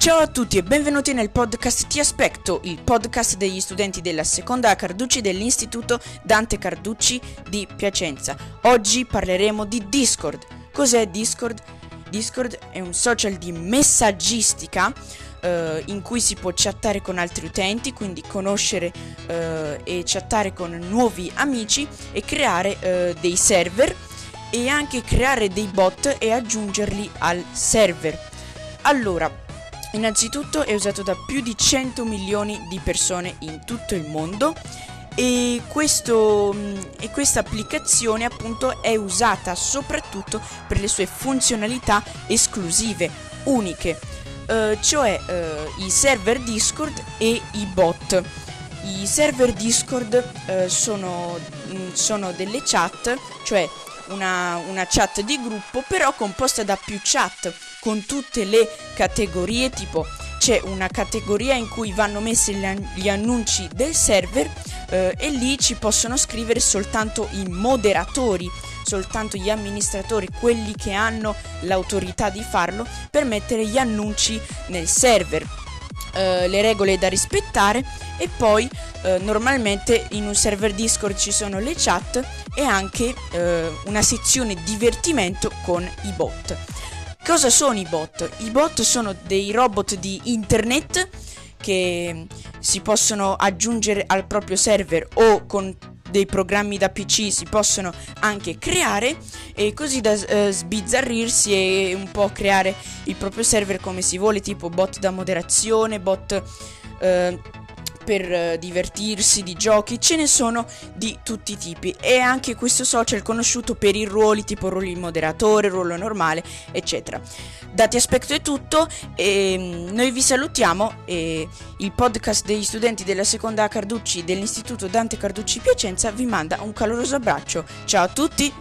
Ciao a tutti e benvenuti nel podcast Ti aspetto, il podcast degli studenti della seconda Carducci dell'Istituto Dante Carducci di Piacenza. Oggi parleremo di Discord. Cos'è Discord? Discord è un social di messaggistica eh, in cui si può chattare con altri utenti, quindi conoscere eh, e chattare con nuovi amici e creare eh, dei server e anche creare dei bot e aggiungerli al server. Allora, innanzitutto è usato da più di 100 milioni di persone in tutto il mondo e, questo, e questa applicazione appunto è usata soprattutto per le sue funzionalità esclusive, uniche, eh, cioè eh, i server Discord e i bot. I server Discord eh, sono, sono delle chat, cioè una, una chat di gruppo, però composta da più chat con tutte le categorie, tipo c'è una categoria in cui vanno messi gli annunci del server eh, e lì ci possono scrivere soltanto i moderatori, soltanto gli amministratori, quelli che hanno l'autorità di farlo per mettere gli annunci nel server. Uh, le regole da rispettare e poi uh, normalmente in un server Discord ci sono le chat e anche uh, una sezione divertimento con i bot. Cosa sono i bot? I bot sono dei robot di internet che si possono aggiungere al proprio server o con dei programmi da PC si possono anche creare e così da eh, sbizzarrirsi e un po' creare il proprio server come si vuole, tipo bot da moderazione, bot eh, per eh, divertirsi, di giochi, ce ne sono di tutti i tipi e anche questo social è conosciuto per i ruoli tipo ruolo di moderatore, ruolo normale, eccetera. Dati aspetto è tutto e mm, noi vi salutiamo e il podcast degli studenti della seconda Carducci dell'Istituto Dante Carducci Piacenza vi manda un caloroso abbraccio. Ciao a tutti!